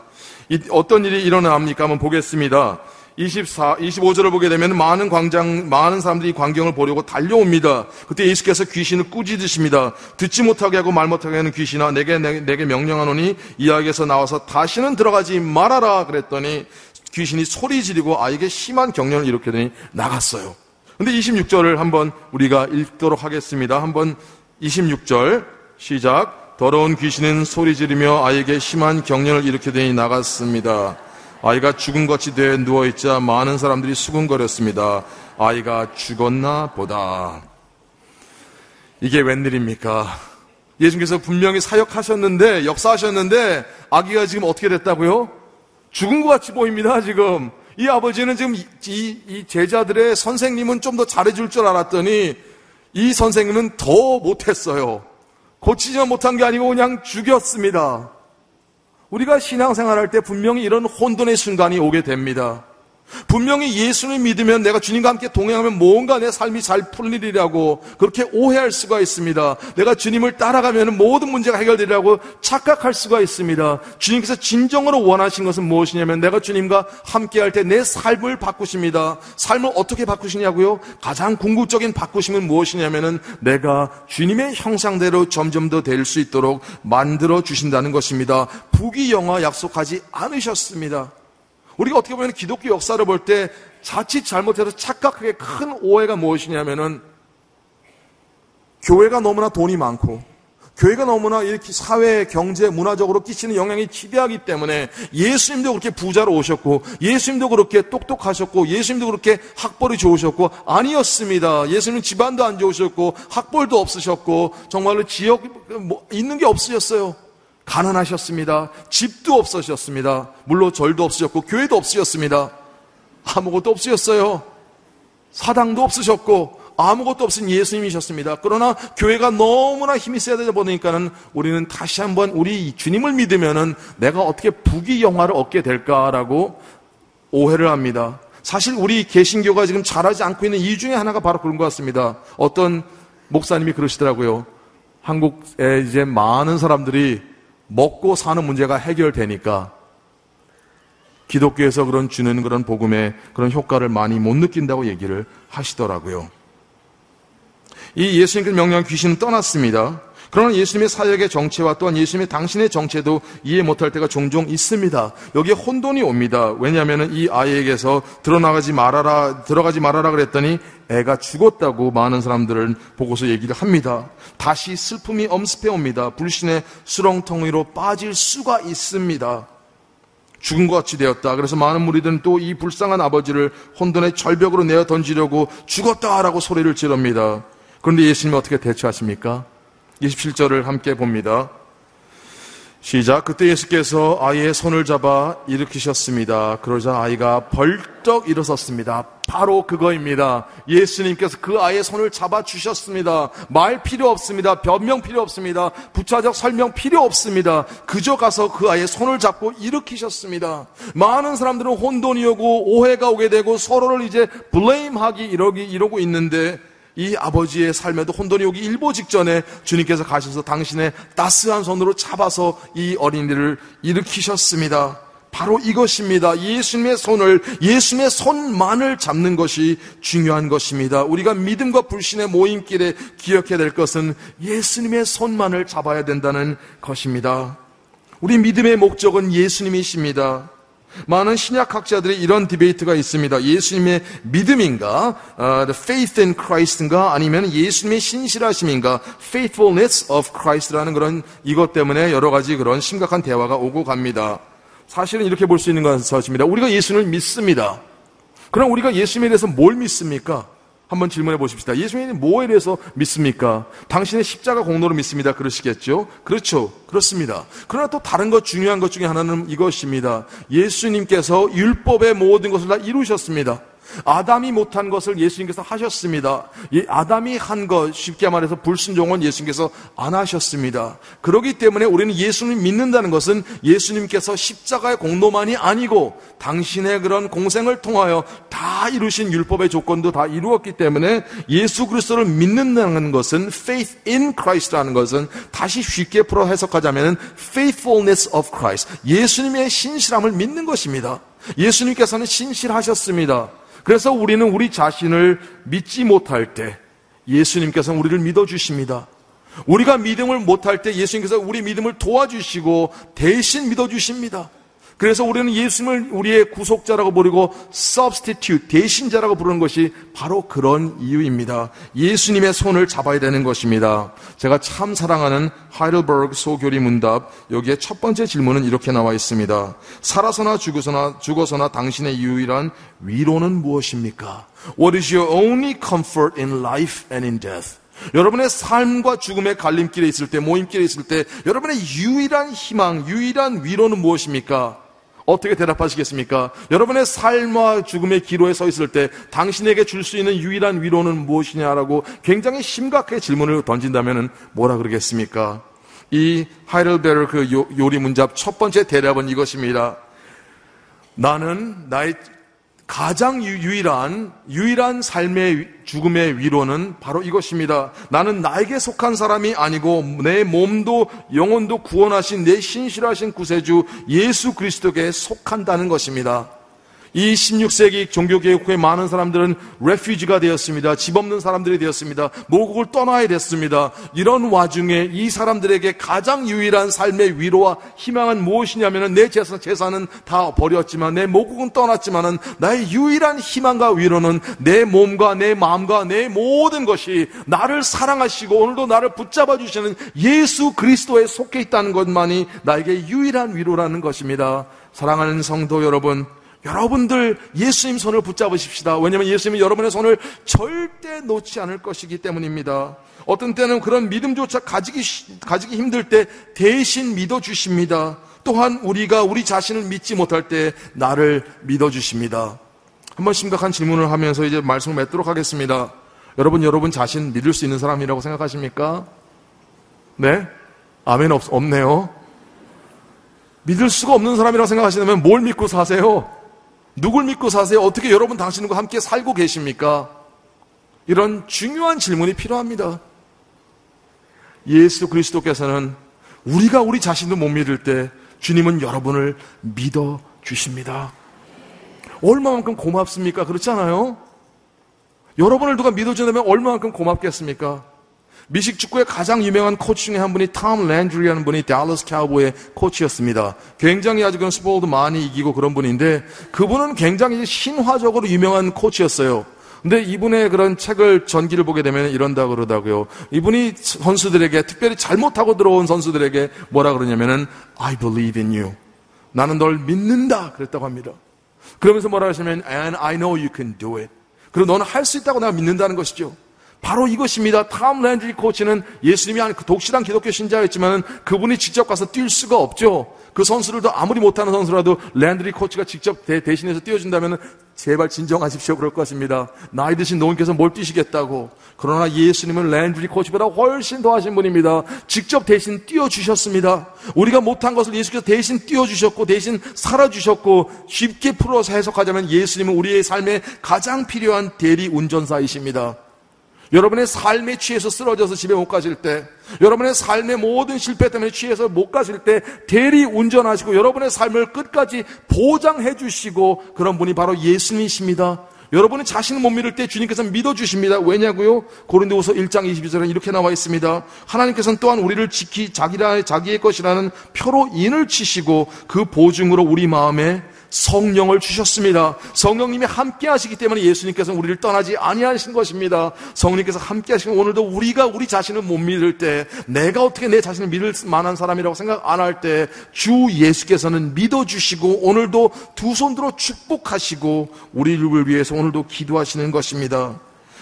이, 어떤 일이 일어납니까? 한번 보겠습니다. 24, 25절을 보게 되면 많은 광장, 많은 사람들이 광경을 보려고 달려옵니다. 그때 예수께서 귀신을 꾸짖으십니다. 듣지 못하게 하고 말 못하게 하는 귀신아, 내게, 내게, 내게 명령하노니 이야기에서 나와서 다시는 들어가지 말아라. 그랬더니 귀신이 소리 지르고 아이에게 심한 경련을 일으켜더니 나갔어요. 근데 26절을 한번 우리가 읽도록 하겠습니다. 한번 26절 시작. 더러운 귀신은 소리 지르며 아이에게 심한 경련을 일으켜더니 나갔습니다. 아이가 죽은 것이 돼 누워 있자 많은 사람들이 수군거렸습니다. 아이가 죽었나 보다. 이게 웬일입니까? 예수님께서 분명히 사역하셨는데, 역사하셨는데, 아기가 지금 어떻게 됐다고요? 죽은 것 같이 보입니다, 지금. 이 아버지는 지금 이, 이, 이 제자들의 선생님은 좀 더 잘해줄 줄 알았더니, 이 선생님은 더 못했어요. 고치지 못한 게 아니고 그냥 죽였습니다. 우리가 신앙생활 할 때 분명히 이런 혼돈의 순간이 오게 됩니다. 분명히 예수를 믿으면 내가 주님과 함께 동행하면 뭔가 내 삶이 잘 풀리리라고 그렇게 오해할 수가 있습니다. 내가 주님을 따라가면 모든 문제가 해결되리라고 착각할 수가 있습니다. 주님께서 진정으로 원하신 것은 무엇이냐면 내가 주님과 함께 할 때 내 삶을 바꾸십니다. 삶을 어떻게 바꾸시냐고요? 가장 궁극적인 바꾸심은 무엇이냐면은 내가 주님의 형상대로 점점 더 될 수 있도록 만들어 주신다는 것입니다. 부귀 영화 약속하지 않으셨습니다. 우리가 어떻게 보면 기독교 역사를 볼 때 자칫 잘못해서 착각하게 큰 오해가 무엇이냐면은 교회가 너무나 돈이 많고 교회가 너무나 이렇게 사회, 경제, 문화적으로 끼치는 영향이 지대하기 때문에 예수님도 그렇게 부자로 오셨고 예수님도 그렇게 똑똑하셨고 예수님도 그렇게 학벌이 좋으셨고 아니었습니다. 예수님 집안도 안 좋으셨고 학벌도 없으셨고 정말로 지역 뭐 있는 게 없으셨어요. 가난하셨습니다. 집도 없으셨습니다. 물론 절도 없으셨고 교회도 없으셨습니다. 아무것도 없으셨어요. 사당도 없으셨고 아무것도 없은 예수님이셨습니다. 그러나 교회가 너무나 힘이 세야 되다 보니까는 우리는 다시 한번 우리 주님을 믿으면은 내가 어떻게 부귀 영화를 얻게 될까라고 오해를 합니다. 사실 우리 개신교가 지금 잘하지 않고 있는 이유 중에 하나가 바로 그런 것 같습니다. 어떤 목사님이 그러시더라고요. 한국에 이제 많은 사람들이 먹고 사는 문제가 해결되니까 기독교에서 그런 주는 그런 복음의 그런 효과를 많이 못 느낀다고 얘기를 하시더라고요. 이 예수님께 명령 귀신은 떠났습니다. 그러나 예수님의 사역의 정체와 또한 예수님의 당신의 정체도 이해 못할 때가 종종 있습니다. 여기에 혼돈이 옵니다. 왜냐하면 이 아이에게서 들어나가지 말아라, 들어가지 말아라 그랬더니 애가 죽었다고 많은 사람들을 보고서 얘기를 합니다. 다시 슬픔이 엄습해 옵니다. 불신의 수렁텅이로 빠질 수가 있습니다. 죽은 것 같이 되었다. 그래서 많은 무리들은 또 이 불쌍한 아버지를 혼돈의 절벽으로 내어 던지려고 죽었다라고 소리를 지릅니다. 그런데 예수님이 어떻게 대처하십니까? 27절을 함께 봅니다. 시작. 그때 예수께서 아이의 손을 잡아 일으키셨습니다. 그러자 아이가 벌떡 일어섰습니다. 바로 그거입니다. 예수님께서 그 아이의 손을 잡아 주셨습니다. 말 필요 없습니다. 변명 필요 없습니다. 부차적 설명 필요 없습니다. 그저 가서 그 아이의 손을 잡고 일으키셨습니다. 많은 사람들은 혼돈이 오고 오해가 오게 되고 서로를 이제 블레임하기 이러고 있는데 이 아버지의 삶에도 혼돈이 오기 일보 직전에 주님께서 가셔서 당신의 따스한 손으로 잡아서 이 어린이를 일으키셨습니다. 바로 이것입니다. 예수님의 손을, 예수님의 손만을 잡는 것이 중요한 것입니다. 우리가 믿음과 불신의 모임길에 기억해야 될 것은 예수님의 손만을 잡아야 된다는 것입니다. 우리 믿음의 목적은 예수님이십니다. 많은 신약학자들이 이런 디베이트가 있습니다. 예수님의 믿음인가, uh, the faith in Christ인가, 아니면 예수님의 신실하심인가, faithfulness of Christ라는 그런 이것 때문에 여러 가지 그런 심각한 대화가 오고 갑니다. 사실은 이렇게 볼 수 있는 것입니다. 우리가 예수님을 믿습니다. 그럼 우리가 예수님에 대해서 뭘 믿습니까? 한번 질문해 보십시다. 예수님이 뭐에 대해서 믿습니까? 당신의 십자가 공로를 믿습니다. 그러시겠죠? 그렇죠. 그렇습니다. 그러나 또 다른 것 중요한 것 중에 하나는 이것입니다. 예수님께서 율법의 모든 것을 다 이루셨습니다. 아담이 못한 것을 예수님께서 하셨습니다. 아담이 한 것, 쉽게 말해서 불순종은 예수님께서 안 하셨습니다. 그렇기 때문에 우리는 예수님 믿는다는 것은 예수님께서 십자가의 공로만이 아니고 당신의 그런 공생을 통하여 다 이루신 율법의 조건도 다 이루었기 때문에 예수 그리스도를 믿는다는 것은 faith in Christ라는 것은 다시 쉽게 풀어 해석하자면 faithfulness of Christ. 예수님의 신실함을 믿는 것입니다. 예수님께서는 신실하셨습니다. 그래서 우리는 우리 자신을 믿지 못할 때 예수님께서 우리를 믿어주십니다. 우리가 믿음을 못할 때 예수님께서 우리 믿음을 도와주시고 대신 믿어주십니다. 그래서 우리는 예수님을 우리의 구속자라고 부르고 substitute, 대신자라고 부르는 것이 바로 그런 이유입니다. 예수님의 손을 잡아야 되는 것입니다. 제가 참 사랑하는 하이델버그 소교리 문답, 여기에 첫 번째 질문은 이렇게 나와 있습니다. 살아서나 죽어서나, 죽어서나 당신의 유일한 위로는 무엇입니까? What is your only comfort in life and in death? 여러분의 삶과 죽음의 갈림길에 있을 때, 모임길에 있을 때, 여러분의 유일한 희망, 유일한 위로는 무엇입니까? 어떻게 대답하시겠습니까? 여러분의 삶과 죽음의 기로에 서 있을 때 당신에게 줄 수 있는 유일한 위로는 무엇이냐라고 굉장히 심각하게 질문을 던진다면 뭐라 그러겠습니까? 이 하이델베르 그 요리 문잡 첫 번째 대답은 이것입니다. 나는 나의 가장 유일한 유일한 삶의 죽음의 위로는 바로 이것입니다. 나는 나에게 속한 사람이 아니고 내 몸도 영혼도 구원하신 내 신실하신 구세주 예수 그리스도께 속한다는 것입니다. 이 16세기 종교개혁 후에 많은 사람들은 레퓨지가 되었습니다. 집 없는 사람들이 되었습니다. 모국을 떠나야 됐습니다. 이런 와중에 이 사람들에게 가장 유일한 삶의 위로와 희망은 무엇이냐면 내 재산, 재산은 다 버렸지만 내 모국은 떠났지만 나의 유일한 희망과 위로는 내 몸과 내 마음과 내 모든 것이 나를 사랑하시고 오늘도 나를 붙잡아 주시는 예수 그리스도에 속해 있다는 것만이 나에게 유일한 위로라는 것입니다. 사랑하는 성도 여러분, 여러분들 예수님 손을 붙잡으십시다. 왜냐하면 예수님은 여러분의 손을 절대 놓지 않을 것이기 때문입니다. 어떤 때는 그런 믿음조차 가지기, 가지기 힘들 때 대신 믿어주십니다. 또한 우리가 우리 자신을 믿지 못할 때 나를 믿어주십니다. 한번 심각한 질문을 하면서 이제 말씀을 맺도록 하겠습니다. 여러분, 여러분 자신 믿을 수 있는 사람이라고 생각하십니까? 네? 아멘 없, 없네요. 믿을 수가 없는 사람이라고 생각하시면 뭘 믿고 사세요? 누굴 믿고 사세요? 어떻게 여러분 당신과 함께 살고 계십니까? 이런 중요한 질문이 필요합니다. 예수 그리스도께서는 우리가 우리 자신도 못 믿을 때 주님은 여러분을 믿어 주십니다. 얼마만큼 고맙습니까? 그렇지 않아요? 여러분을 누가 믿어준다면 얼마만큼 고맙겠습니까? 미식 축구의 가장 유명한 코치 중에 한 분이 톰 랜드리라는 분이 달러스 카우보의 코치였습니다. 굉장히 아주 그 스포도 많이 이기고 그런 분인데 그분은 굉장히 신화적으로 유명한 코치였어요. 근데 이분의 그런 책을 전기를 보게 되면 이런다 그러다고요. 이분이 선수들에게 특별히 잘못하고 들어온 선수들에게 뭐라 그러냐면은 I believe in you. 나는 널 믿는다 그랬다고 합니다. 그러면서 뭐라 하시면 and I know you can do it. 그리고 너는 할 수 있다고 내가 믿는다는 것이죠. 바로 이것입니다. 탐 랜드리 코치는 예수님이 아닌 그 독실한 기독교 신자였지만 그분이 직접 가서 뛸 수가 없죠. 그 선수들도 아무리 못하는 선수라도 랜드리 코치가 직접 대, 신해서 뛰어준다면 제발 진정하십시오 그럴 것입니다. 나이 드신 노인께서 뭘 뛰시겠다고. 그러나 예수님은 랜드리 코치보다 훨씬 더 하신 분입니다. 직접 대신 뛰어주셨습니다. 우리가 못한 것을 예수께서 대신 뛰어주셨고 대신 살아주셨고 쉽게 풀어서 해석하자면 예수님은 우리의 삶에 가장 필요한 대리 운전사이십니다. 여러분의 삶에 취해서 쓰러져서 집에 못 가실 때, 여러분의 삶의 모든 실패 때문에 취해서 못 가실 때 대리 운전하시고 여러분의 삶을 끝까지 보장해 주시고 그런 분이 바로 예수님이십니다. 여러분이 자신을 못 믿을 때 주님께서 믿어주십니다. 왜냐고요? 고린도후서 1장 22절에 이렇게 나와 있습니다. 하나님께서는 또한 우리를 지키 자기라 자기의 것이라는 표로 인을 치시고 그 보증으로 우리 마음에 성령을 주셨습니다. 성령님이 함께 하시기 때문에 예수님께서 우리를 떠나지 아니하신 것입니다. 성령님께서 함께 하시고 오늘도 우리가 우리 자신을 못 믿을 때 내가 어떻게 내 자신을 믿을 만한 사람이라고 생각 안 할 때 주 예수께서는 믿어 주시고 오늘도 두 손 들어 축복하시고 우리를 위해서 오늘도 기도하시는 것입니다.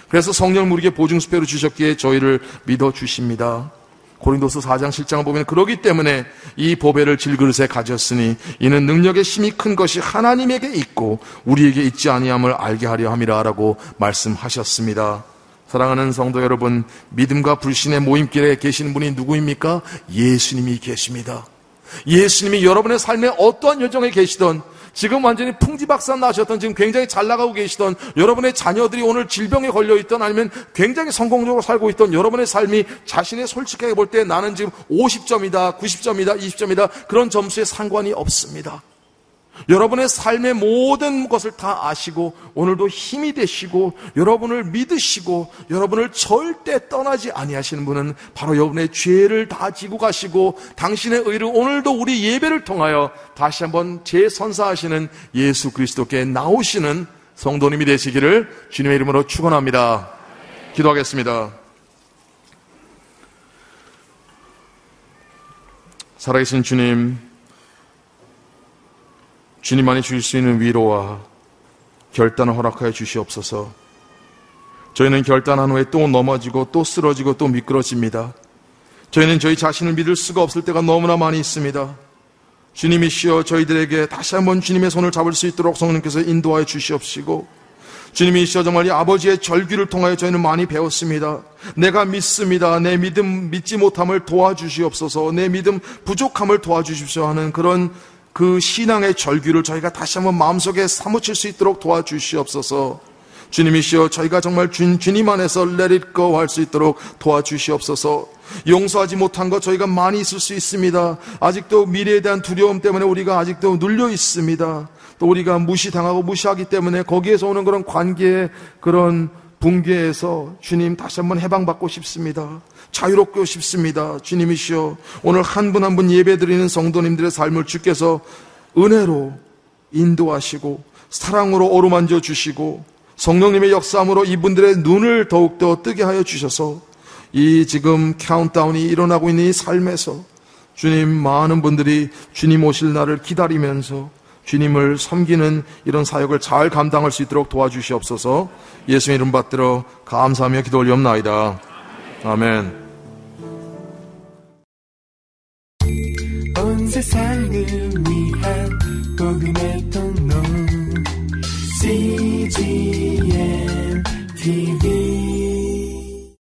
그래서 성령을 우리에게 보증수표로 주셨기에 저희를 믿어 주십니다. 고린도서 4장 7장을 보면 그러기 때문에 이 보배를 질그릇에 가졌으니 이는 능력의 힘이 큰 것이 하나님에게 있고 우리에게 있지 아니함을 알게 하려 함이라라고 말씀하셨습니다. 사랑하는 성도 여러분, 믿음과 불신의 모임길에 계시는 분이 누구입니까? 예수님이 계십니다. 예수님이 여러분의 삶에 어떠한 여정에 계시던 지금 완전히 풍지박산 나셨던 지금 굉장히 잘 나가고 계시던 여러분의 자녀들이 오늘 질병에 걸려 있던 아니면 굉장히 성공적으로 살고 있던 여러분의 삶이 자신의 솔직하게 볼 때 나는 지금 50점이다, 90점이다, 20점이다 그런 점수에 상관이 없습니다. 여러분의 삶의 모든 것을 다 아시고 오늘도 힘이 되시고 여러분을 믿으시고 여러분을 절대 떠나지 아니하시는 분은 바로 여러분의 죄를 다 지고 가시고 당신의 의를 오늘도 우리 예배를 통하여 다시 한번 재선사하시는 예수 그리스도께 나오시는 성도님이 되시기를 주님의 이름으로 축원합니다. 기도하겠습니다. 살아계신 주님 주님만이 주실 수 있는 위로와 결단을 허락하여 주시옵소서. 저희는 결단한 후에 또 넘어지고 또 쓰러지고 또 미끄러집니다. 저희는 저희 자신을 믿을 수가 없을 때가 너무나 많이 있습니다. 주님이시여 저희들에게 다시 한번 주님의 손을 잡을 수 있도록 성령께서 인도하여 주시옵시고 주님이시여 정말 이 아버지의 절규를 통하여 저희는 많이 배웠습니다. 내가 믿습니다. 내 믿음 믿지 못함을 도와주시옵소서. 내 믿음 부족함을 도와주십시오 하는 그런 그 신앙의 절규를 저희가 다시 한번 마음속에 사무칠 수 있도록 도와주시옵소서. 주님이시여 저희가 정말 주, 주님 안에서 go 할수 있도록 도와주시옵소서. 용서하지 못한 것 저희가 많이 있을 수 있습니다. 아직도 미래에 대한 두려움 때문에 우리가 아직도 눌려 있습니다. 또 우리가 무시당하고 무시하기 때문에 거기에서 오는 그런 관계의 그런 붕괴에서 주님 다시 한번 해방받고 싶습니다. 자유롭고 싶습니다. 주님이시여 오늘 한분 한분 예배드리는 성도님들의 삶을 주께서 은혜로 인도하시고 사랑으로 어루만져 주시고 성령님의 역사함으로 이분들의 눈을 더욱더 뜨게 하여 주셔서 이 지금 카운트다운이 일어나고 있는 이 삶에서 주님 많은 분들이 주님 오실 날을 기다리면서 주님을 섬기는 이런 사역을 잘 감당할 수 있도록 도와주시옵소서 예수 이름 받들어 감사하며 기도 올리옵나이다. 아멘. TV